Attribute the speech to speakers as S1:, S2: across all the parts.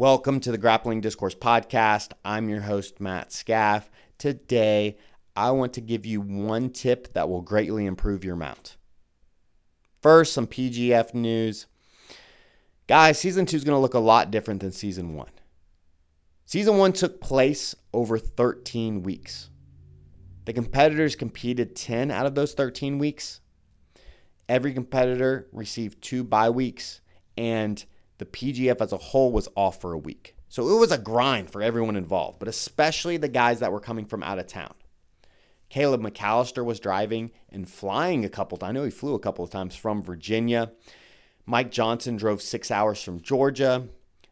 S1: Welcome to the Grappling Discourse Podcast. I'm your host, Matt Scaff. Today, I want to give you one tip that will greatly improve your mount. First, some PGF news. Guys, season two is going to look a lot different than season one. Season one took place over 13 weeks. The competitors competed 10 out of those 13 weeks. Every competitor received two bye weeks, and the PGF as a whole was off for a week. So it was a grind for everyone involved, but especially the guys that were coming from out of town. Caleb McAllister was driving and flying a couple times. I know he flew a couple of times from Virginia. Mike Johnson drove six hours from Georgia.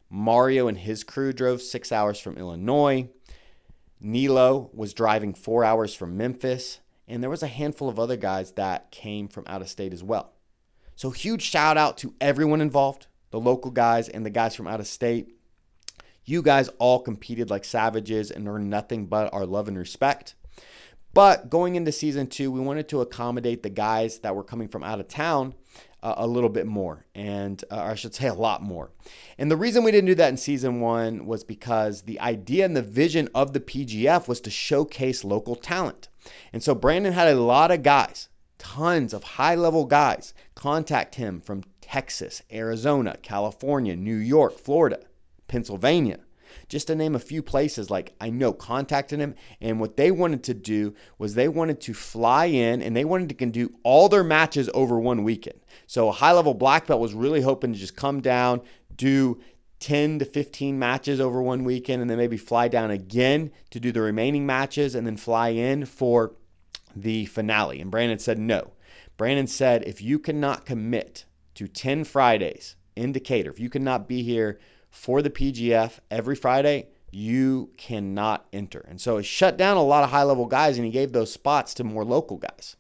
S1: Mario and his crew drove six hours from Illinois. Nilo was driving four hours from Memphis. And there was a handful of other guys that came from out of state as well. So, huge shout out to everyone involved the local guys and the guys from out of state. You guys all competed like savages and earned nothing but our love and respect. But going into season two, we wanted to accommodate the guys that were coming from out of town uh, a little bit more, and uh, I should say a lot more. And the reason we didn't do that in season one was because the idea and the vision of the PGF was to showcase local talent. And so Brandon had a lot of guys, tons of high level guys, contact him from Texas, Arizona, California, New York, Florida, Pennsylvania just to name a few places like I know contacted him and what they wanted to do was they wanted to fly in and they wanted to do all their matches over one weekend. So a high level black belt was really hoping to just come down, do 10 to 15 matches over one weekend and then maybe fly down again to do the remaining matches and then fly in for the finale. And Brandon said no. Brandon said if you cannot commit to 10 Fridays in Decatur, if you cannot be here for the PGF every Friday, you cannot enter. And so it shut down a lot of high level guys and he gave those spots to more local guys.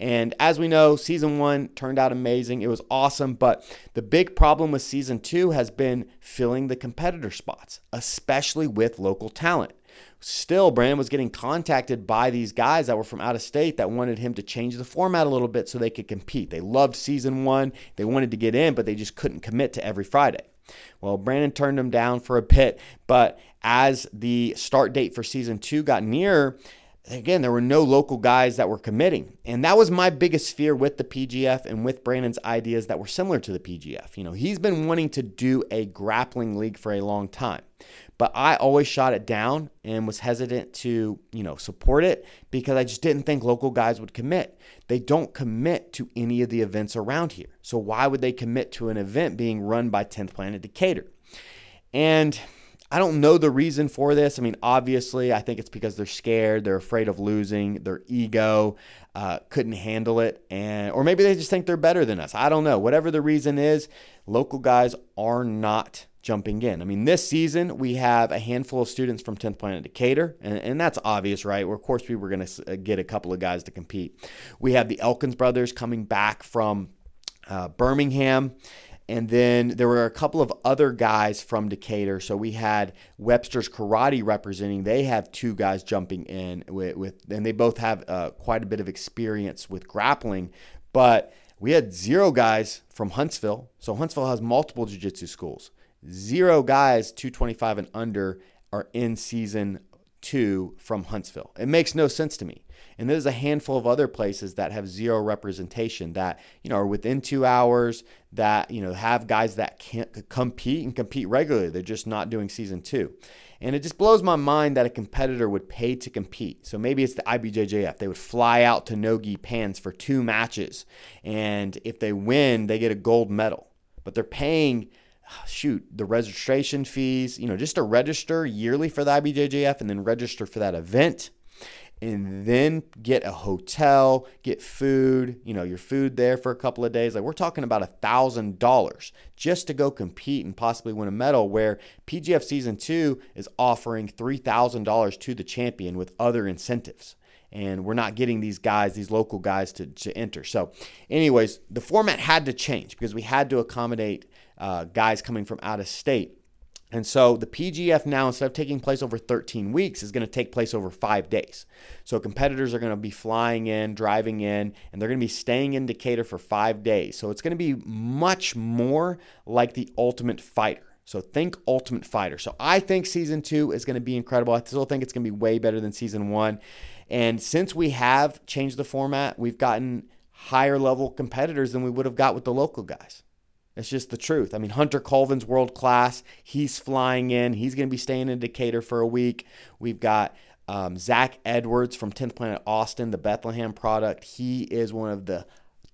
S1: And as we know, season one turned out amazing. It was awesome. But the big problem with season two has been filling the competitor spots, especially with local talent. Still, Brandon was getting contacted by these guys that were from out of state that wanted him to change the format a little bit so they could compete. They loved season one, they wanted to get in, but they just couldn't commit to every Friday. Well, Brandon turned him down for a bit, but as the start date for season two got nearer, again, there were no local guys that were committing. And that was my biggest fear with the PGF and with Brandon's ideas that were similar to the PGF. You know, he's been wanting to do a grappling league for a long time. But I always shot it down and was hesitant to, you know, support it because I just didn't think local guys would commit. They don't commit to any of the events around here. So why would they commit to an event being run by 10th Planet Decatur? And I don't know the reason for this. I mean, obviously, I think it's because they're scared, they're afraid of losing, their ego uh, couldn't handle it, and or maybe they just think they're better than us. I don't know. Whatever the reason is, local guys are not jumping in. I mean, this season we have a handful of students from 10th Planet Decatur, and, and that's obvious, right? Of course, we were going to uh, get a couple of guys to compete. We have the Elkins brothers coming back from uh, Birmingham. And then there were a couple of other guys from Decatur. So we had Webster's Karate representing. They have two guys jumping in with, with and they both have uh, quite a bit of experience with grappling. But we had zero guys from Huntsville. So Huntsville has multiple jiu-jitsu schools zero guys 225 and under are in season two from Huntsville. It makes no sense to me. And there's a handful of other places that have zero representation that, you know, are within two hours, that, you know, have guys that can't compete and compete regularly. They're just not doing season two. And it just blows my mind that a competitor would pay to compete. So maybe it's the IBJJF. They would fly out to Nogi Pans for two matches. And if they win, they get a gold medal. But they're paying shoot, the registration fees, you know, just to register yearly for the IBJJF and then register for that event and then get a hotel, get food, you know, your food there for a couple of days. Like we're talking about a thousand dollars just to go compete and possibly win a medal. Where PGF season two is offering three thousand dollars to the champion with other incentives. And we're not getting these guys, these local guys, to, to enter. So, anyways, the format had to change because we had to accommodate uh, guys coming from out of state. And so the PGF now, instead of taking place over 13 weeks, is going to take place over five days. So competitors are going to be flying in, driving in, and they're going to be staying in Decatur for five days. So it's going to be much more like the Ultimate Fighter. So think Ultimate Fighter. So I think season two is going to be incredible. I still think it's going to be way better than season one. And since we have changed the format, we've gotten higher level competitors than we would have got with the local guys. It's just the truth. I mean, Hunter Colvin's world class. He's flying in. He's going to be staying in Decatur for a week. We've got um, Zach Edwards from 10th Planet Austin, the Bethlehem product. He is one of the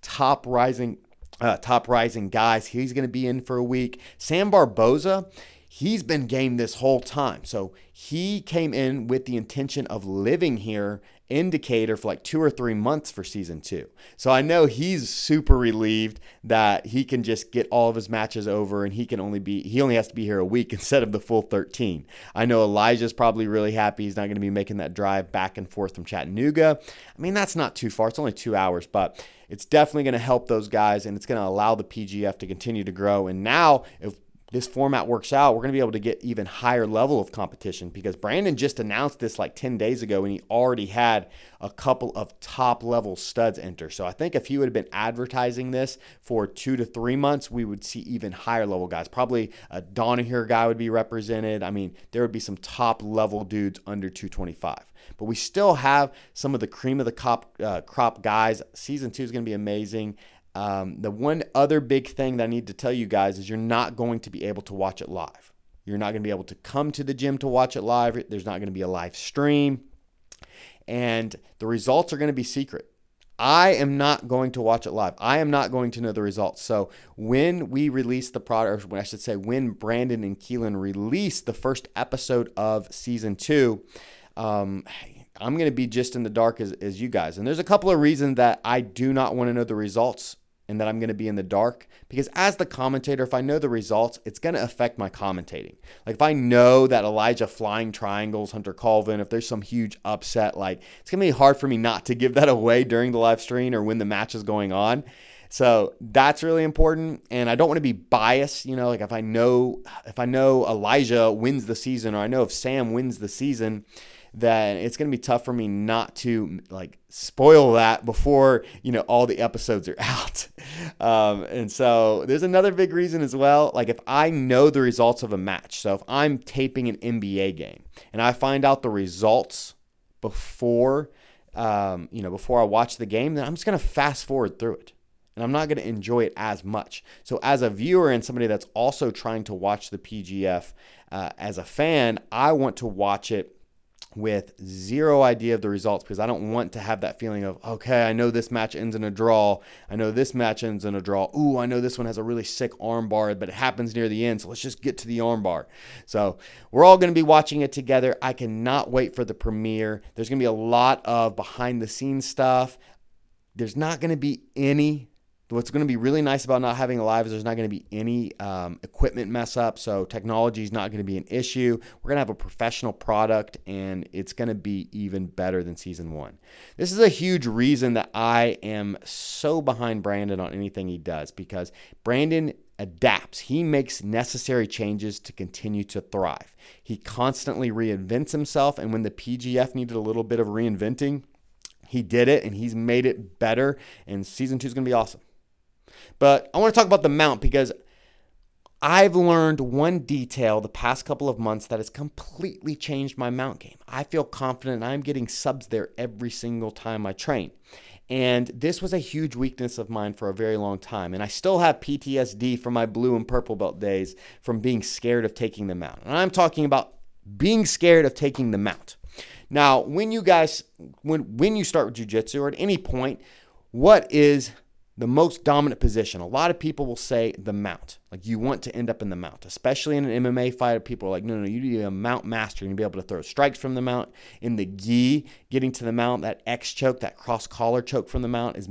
S1: top rising uh, top rising guys. He's going to be in for a week. Sam Barboza, he's been game this whole time. So he came in with the intention of living here in Decatur for like two or three months for season two. So I know he's super relieved that he can just get all of his matches over and he can only be he only has to be here a week instead of the full 13. I know Elijah's probably really happy he's not going to be making that drive back and forth from Chattanooga. I mean, that's not too far. It's only 2 hours, but it's definitely going to help those guys and it's going to allow the PGF to continue to grow. And now if this format works out, we're going to be able to get even higher level of competition because Brandon just announced this like 10 days ago and he already had a couple of top level studs enter. So I think if he would have been advertising this for two to three months, we would see even higher level guys. Probably a Danaher guy would be represented. I mean, there would be some top level dudes under 225. But we still have some of the cream of the crop, uh, crop guys. Season two is going to be amazing. Um, the one other big thing that I need to tell you guys is you're not going to be able to watch it live. You're not going to be able to come to the gym to watch it live. There's not going to be a live stream. And the results are going to be secret. I am not going to watch it live. I am not going to know the results. So when we release the product, or I should say, when Brandon and Keelan release the first episode of season two, um, I'm going to be just in the dark as, as you guys. And there's a couple of reasons that I do not want to know the results and that I'm going to be in the dark because as the commentator if I know the results it's going to affect my commentating. Like if I know that Elijah flying triangles Hunter Colvin if there's some huge upset like it's going to be hard for me not to give that away during the live stream or when the match is going on. So that's really important and I don't want to be biased, you know, like if I know if I know Elijah wins the season or I know if Sam wins the season, then it's going to be tough for me not to like spoil that before you know all the episodes are out. Um, and so there's another big reason as well like if i know the results of a match so if i'm taping an nba game and i find out the results before um, you know before i watch the game then i'm just going to fast forward through it and I'm not going to enjoy it as much. So, as a viewer and somebody that's also trying to watch the PGF uh, as a fan, I want to watch it with zero idea of the results because I don't want to have that feeling of, okay, I know this match ends in a draw. I know this match ends in a draw. Ooh, I know this one has a really sick armbar, but it happens near the end. So let's just get to the armbar. So we're all going to be watching it together. I cannot wait for the premiere. There's going to be a lot of behind the scenes stuff. There's not going to be any What's going to be really nice about not having a live is there's not going to be any um, equipment mess up. So technology is not going to be an issue. We're going to have a professional product and it's going to be even better than season one. This is a huge reason that I am so behind Brandon on anything he does because Brandon adapts. He makes necessary changes to continue to thrive. He constantly reinvents himself. And when the PGF needed a little bit of reinventing, he did it and he's made it better. And season two is going to be awesome. But I want to talk about the mount because I've learned one detail the past couple of months that has completely changed my mount game. I feel confident I'm getting subs there every single time I train. And this was a huge weakness of mine for a very long time. And I still have PTSD from my blue and purple belt days from being scared of taking the mount. And I'm talking about being scared of taking the mount. Now, when you guys when when you start with jiu-jitsu or at any point, what is the most dominant position. A lot of people will say the mount. Like you want to end up in the mount, especially in an MMA fight. People are like, no, no, you need a mount master. You need to be able to throw strikes from the mount. In the gi, getting to the mount, that X choke, that cross collar choke from the mount is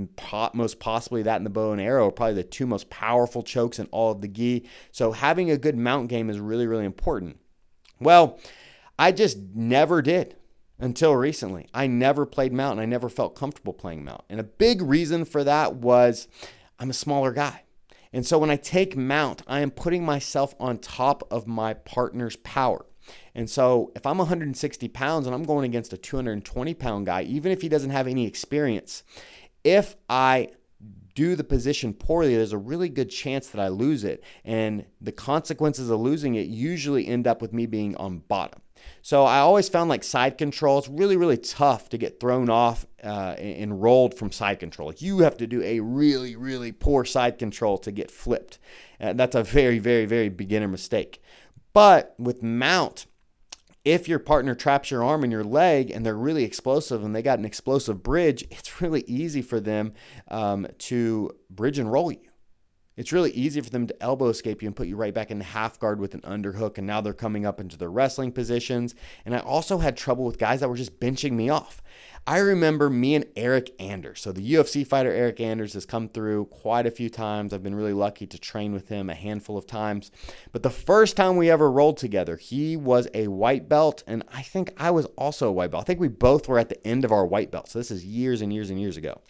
S1: most possibly that in the bow and arrow, probably the two most powerful chokes in all of the gi. So having a good mount game is really, really important. Well, I just never did until recently. I never played Mount and I never felt comfortable playing Mount. And a big reason for that was I'm a smaller guy. And so when I take Mount, I am putting myself on top of my partner's power. And so if I'm 160 pounds and I'm going against a 220 pound guy, even if he doesn't have any experience, if I do the position poorly, there's a really good chance that I lose it. And the consequences of losing it usually end up with me being on bottom. So I always found like side control, it's really, really tough to get thrown off uh, and rolled from side control. You have to do a really, really poor side control to get flipped. Uh, that's a very, very, very beginner mistake. But with mount, if your partner traps your arm and your leg and they're really explosive and they got an explosive bridge, it's really easy for them um, to bridge and roll you. It's really easy for them to elbow escape you and put you right back in half guard with an underhook. And now they're coming up into their wrestling positions. And I also had trouble with guys that were just benching me off. I remember me and Eryk Anders. So the UFC fighter Eryk Anders has come through quite a few times. I've been really lucky to train with him a handful of times. But the first time we ever rolled together, he was a white belt, and I think I was also a white belt. I think we both were at the end of our white belt. So this is years and years and years ago.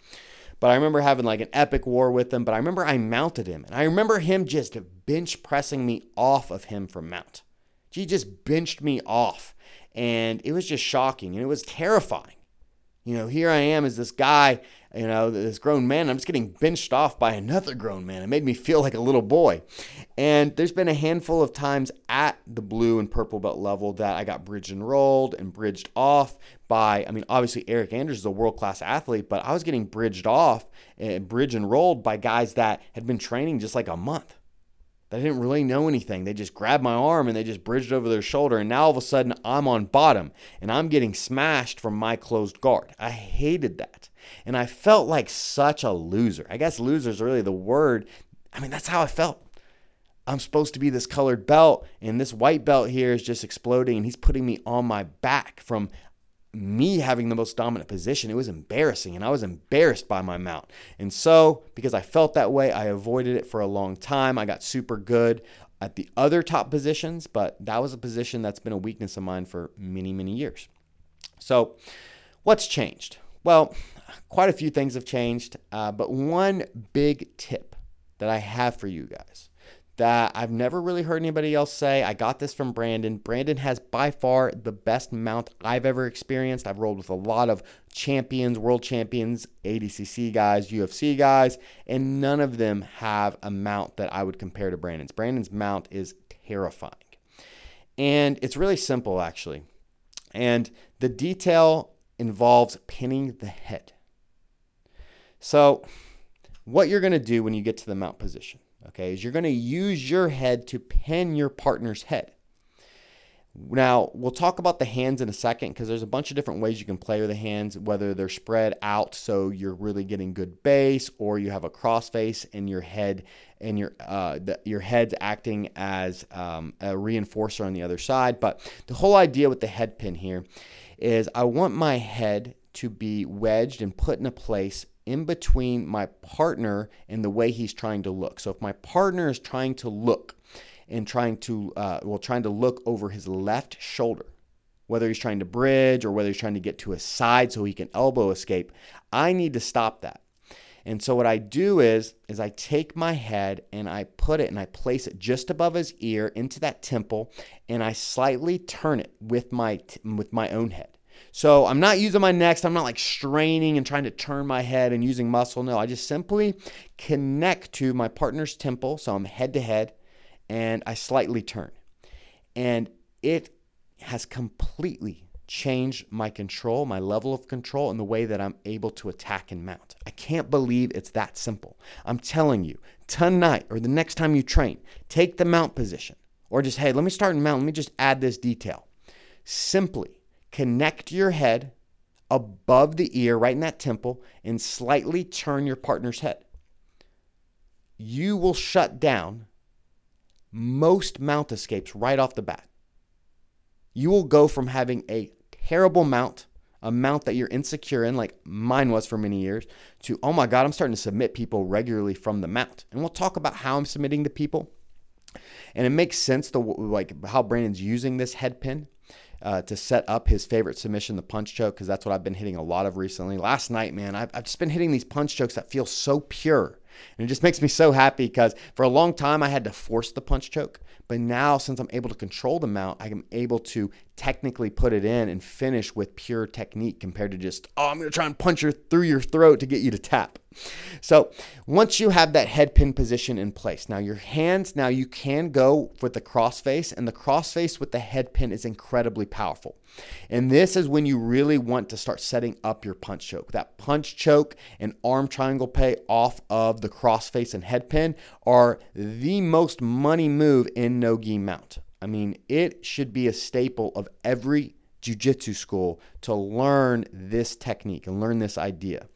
S1: But I remember having like an epic war with him. But I remember I mounted him. And I remember him just bench pressing me off of him from mount. He just benched me off. And it was just shocking. And it was terrifying. You know, here I am as this guy, you know, this grown man. I'm just getting benched off by another grown man. It made me feel like a little boy. And there's been a handful of times at the blue and purple belt level that I got bridged and rolled and bridged off by, I mean, obviously Eryk Anders is a world class athlete, but I was getting bridged off and bridge and rolled by guys that had been training just like a month. They didn't really know anything. They just grabbed my arm and they just bridged over their shoulder. And now all of a sudden I'm on bottom and I'm getting smashed from my closed guard. I hated that. And I felt like such a loser. I guess loser is really the word. I mean, that's how I felt. I'm supposed to be this colored belt, and this white belt here is just exploding, and he's putting me on my back from me having the most dominant position. It was embarrassing, and I was embarrassed by my mount. And so, because I felt that way, I avoided it for a long time. I got super good at the other top positions, but that was a position that's been a weakness of mine for many, many years. So, what's changed? Well, quite a few things have changed, uh, but one big tip that I have for you guys that I've never really heard anybody else say. I got this from Brandon. Brandon has by far the best mount I've ever experienced. I've rolled with a lot of champions, world champions, ADCC guys, UFC guys, and none of them have a mount that I would compare to Brandon's. Brandon's mount is terrifying. And it's really simple, actually. And the detail involves pinning the head. So, what you're going to do when you get to the mount position okay, is you're going to use your head to pin your partner's head. Now, we'll talk about the hands in a second because there's a bunch of different ways you can play with the hands, whether they're spread out so you're really getting good base, or you have a cross face and your head and your uh, the, your head's acting as um, a reinforcer on the other side. But the whole idea with the head pin here is I want my head to be wedged and put in a place in between my partner and the way he's trying to look. So if my partner is trying to look and trying to, uh, well, trying to look over his left shoulder, whether he's trying to bridge or whether he's trying to get to his side so he can elbow escape, I need to stop that. And so what I do is is I take my head and I put it and I place it just above his ear into that temple and I slightly turn it with my with my own head. So I'm not using my neck. I'm not like straining and trying to turn my head and using muscle. No, I just simply connect to my partner's temple. So I'm head to head and I slightly turn. And it has completely changed my control, my level of control, and the way that I'm able to attack and mount. I can't believe it's that simple. I'm telling you, tonight or the next time you train, take the mount position. Or just, hey, let me start in mount. Let me just add this detail. Simply connect your head above the ear, right in that temple, and slightly turn your partner's head. You will shut down most mount escapes right off the bat. You will go from having a terrible mount, a mount that you're insecure in, like mine was for many years, to, oh my God, I'm starting to submit people regularly from the mount. And we'll talk about how I'm submitting to people. And it makes sense the like how Brandon's using this head pin uh, to set up his favorite submission, the punch choke, because that's what I've been hitting a lot of recently. Last night, man, I've, I've just been hitting these punch chokes that feel so pure. And it just makes me so happy because for a long time I had to force the punch choke. But now, since I'm able to control the mount, I'm able to technically put it in and finish with pure technique compared to just, oh, I'm going to try and punch her through your throat to get you to tap. So once you have that head pin position in place, now your hands, now you can go with the crossface, and the crossface with the head pin is incredibly powerful. And this is when you really want to start setting up your punch choke. That punch choke and arm triangle pay off of the crossface and head pin are the most money move in no gi mount. I mean, it should be a staple of every jiu-jitsu school to learn this technique and learn this idea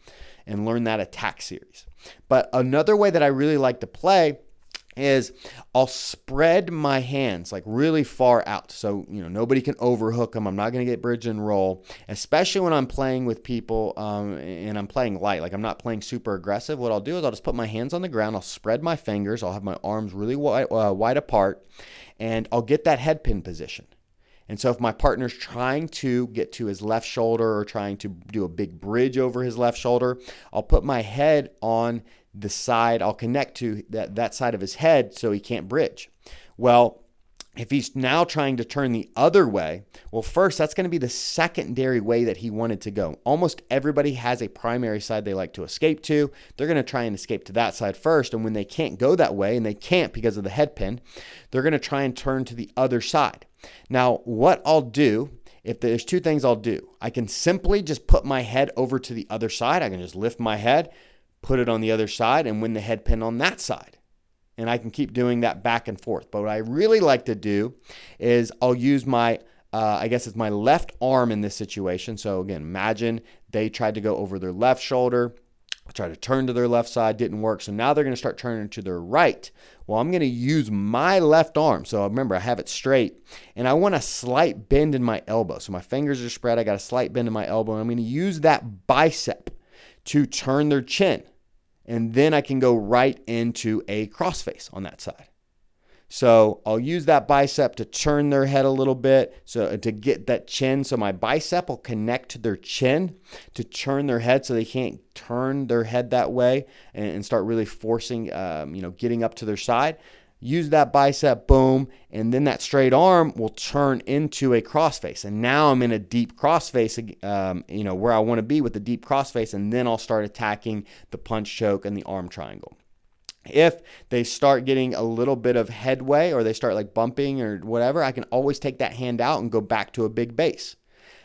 S1: and learn that attack series. But another way that I really like to play is I'll spread my hands like really far out. So, you know, nobody can overhook them. I'm not going to get bridge and roll, especially when I'm playing with people um, and I'm playing light. Like I'm not playing super aggressive. What I'll do is I'll just put my hands on the ground. I'll spread my fingers. I'll have my arms really wide, uh, wide apart and I'll get that head pin position. And so if my partner's trying to get to his left shoulder or trying to do a big bridge over his left shoulder, I'll put my head on the side, I'll connect to that, that side of his head so he can't bridge. Well, if he's now trying to turn the other way, well, first, that's going to be the secondary way that he wanted to go. Almost everybody has a primary side they like to escape to. They're going to try and escape to that side first. And when they can't go that way, and they can't because of the head pin, they're going to try and turn to the other side. Now, what I'll do, if there's two things I'll do, I can simply just put my head over to the other side. I can just lift my head, put it on the other side, and win the head pin on that side and I can keep doing that back and forth. But what I really like to do is I'll use my uh, I guess it's my left arm in this situation. So again, imagine they tried to go over their left shoulder, try to turn to their left side, didn't work. So now they're going to start turning to their right. Well, I'm going to use my left arm. So remember, I have it straight, and I want a slight bend in my elbow. So my fingers are spread. I got a slight bend in my elbow, and I'm going to use that bicep to turn their chin and then I can go right into a crossface on that side. So I'll use that bicep to turn their head a little bit, so to get that chin. So my bicep will connect to their chin to turn their head, so they can't turn their head that way and, and start really forcing, um, you know, getting up to their side use that bicep, boom, and then that straight arm will turn into a crossface. And now I'm in a deep crossface, um, you know, where I want to be with the deep crossface, and then I'll start attacking the punch choke and the arm triangle. If they start getting a little bit of headway or they start like bumping or whatever, I can always take that hand out and go back to a big base.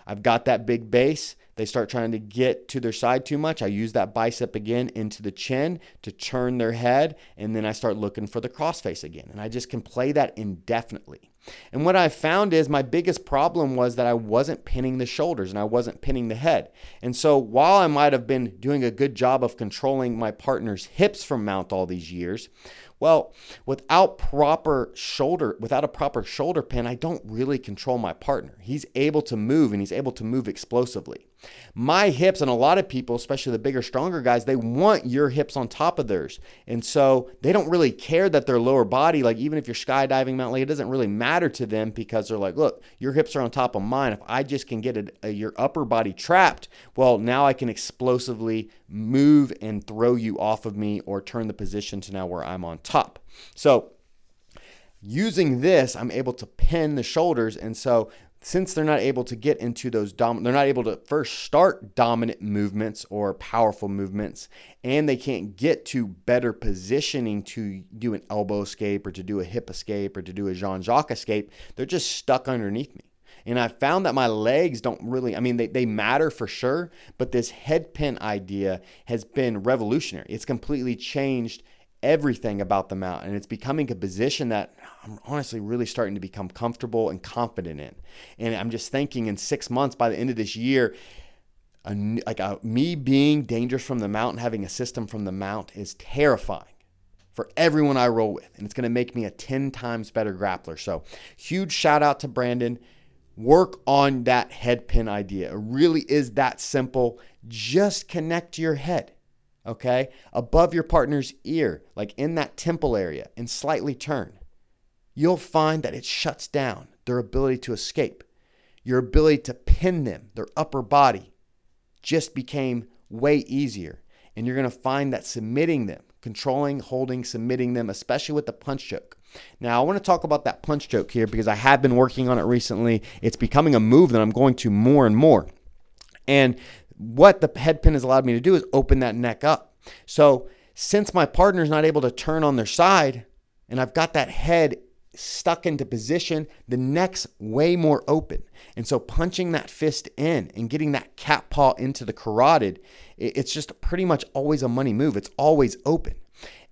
S1: I've got that big base they start trying to get to their side too much. I use that bicep again into the chin to turn their head, and then I start looking for the crossface again. And I just can play that indefinitely. And what I found is my biggest problem was that I wasn't pinning the shoulders and I wasn't pinning the head. And so while I might have been doing a good job of controlling my partner's hips from mount all these years, well, without proper shoulder, without a proper shoulder pin, I don't really control my partner. He's able to move and he's able to move explosively. My hips, and a lot of people, especially the bigger, stronger guys, they want your hips on top of theirs. And so they don't really care that their lower body, like even if you're skydiving Mount Lake, it doesn't really matter to them because they're like, look, your hips are on top of mine. If I just can get a, a, your upper body trapped, well, now I can explosively move and throw you off of me or turn the position to now where I'm on top. So, using this, I'm able to pin the shoulders. And so since they're not able to get into those dom- they're not able to first start dominant movements or powerful movements and they can't get to better positioning to do an elbow escape or to do a hip escape or to do a Jean-Jacques escape they're just stuck underneath me and I found that my legs don't really, I mean, they, they matter for sure, but this head pin idea has been revolutionary. It's completely changed everything about the mount. And it's becoming a position that I'm honestly really starting to become comfortable and confident in. And I'm just thinking in six months, by the end of this year, a, like a, me being dangerous from the mount and having a system from the mount is terrifying for everyone I roll with. And it's going to make me a 10 times better grappler. So, huge shout out to Brandon. Work on that head pin idea. It really is that simple. Just connect your head okay, above your partner's ear, like in that temple area, and slightly turn, you'll find that it shuts down their ability to escape. Your ability to pin them, their upper body, just became way easier. And you're to find that submitting them, controlling, holding, submitting them, especially with the punch choke. Now, I want to talk about that punch choke here because I have been working on it recently. It's becoming a move that I'm going to more and more. And what the head pin has allowed me to do is open that neck up. So, since my partner's not able to turn on their side and I've got that head stuck into position, the neck's way more open. And so punching that fist in and getting that cat paw into the carotid, it's just pretty much always a money move. It's always open.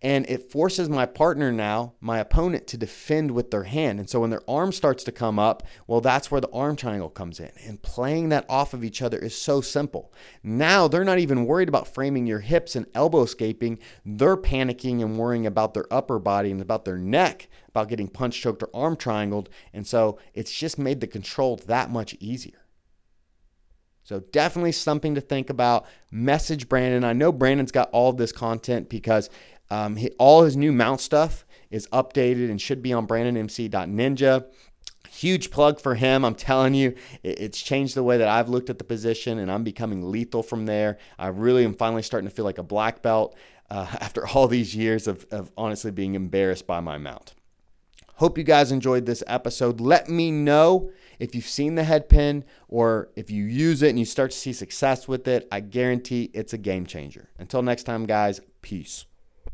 S1: And it forces my partner now, my opponent, to defend with their hand. And so when their arm starts to come up, well, that's where the arm triangle comes in. And playing that off of each other is so simple. Now they're not even worried about framing your hips and elbow escaping. They're panicking and worrying about their upper body and about their neck, about getting punch choked or arm triangled. And so it's just made the control that much easier. So definitely something to think about. Message Brandon. I know Brandon's got all this content because um, he, all his new mount stuff is updated and should be on brandonmc.ninja. Huge plug for him. I'm telling you, it, it's changed the way that I've looked at the position, and I'm becoming lethal from there. I really am finally starting to feel like a black belt uh, after all these years of, of honestly being embarrassed by my mount. Hope you guys enjoyed this episode. Let me know if you've seen the head pin or if you use it and you start to see success with it. I guarantee it's a game changer. Until next time, guys, peace.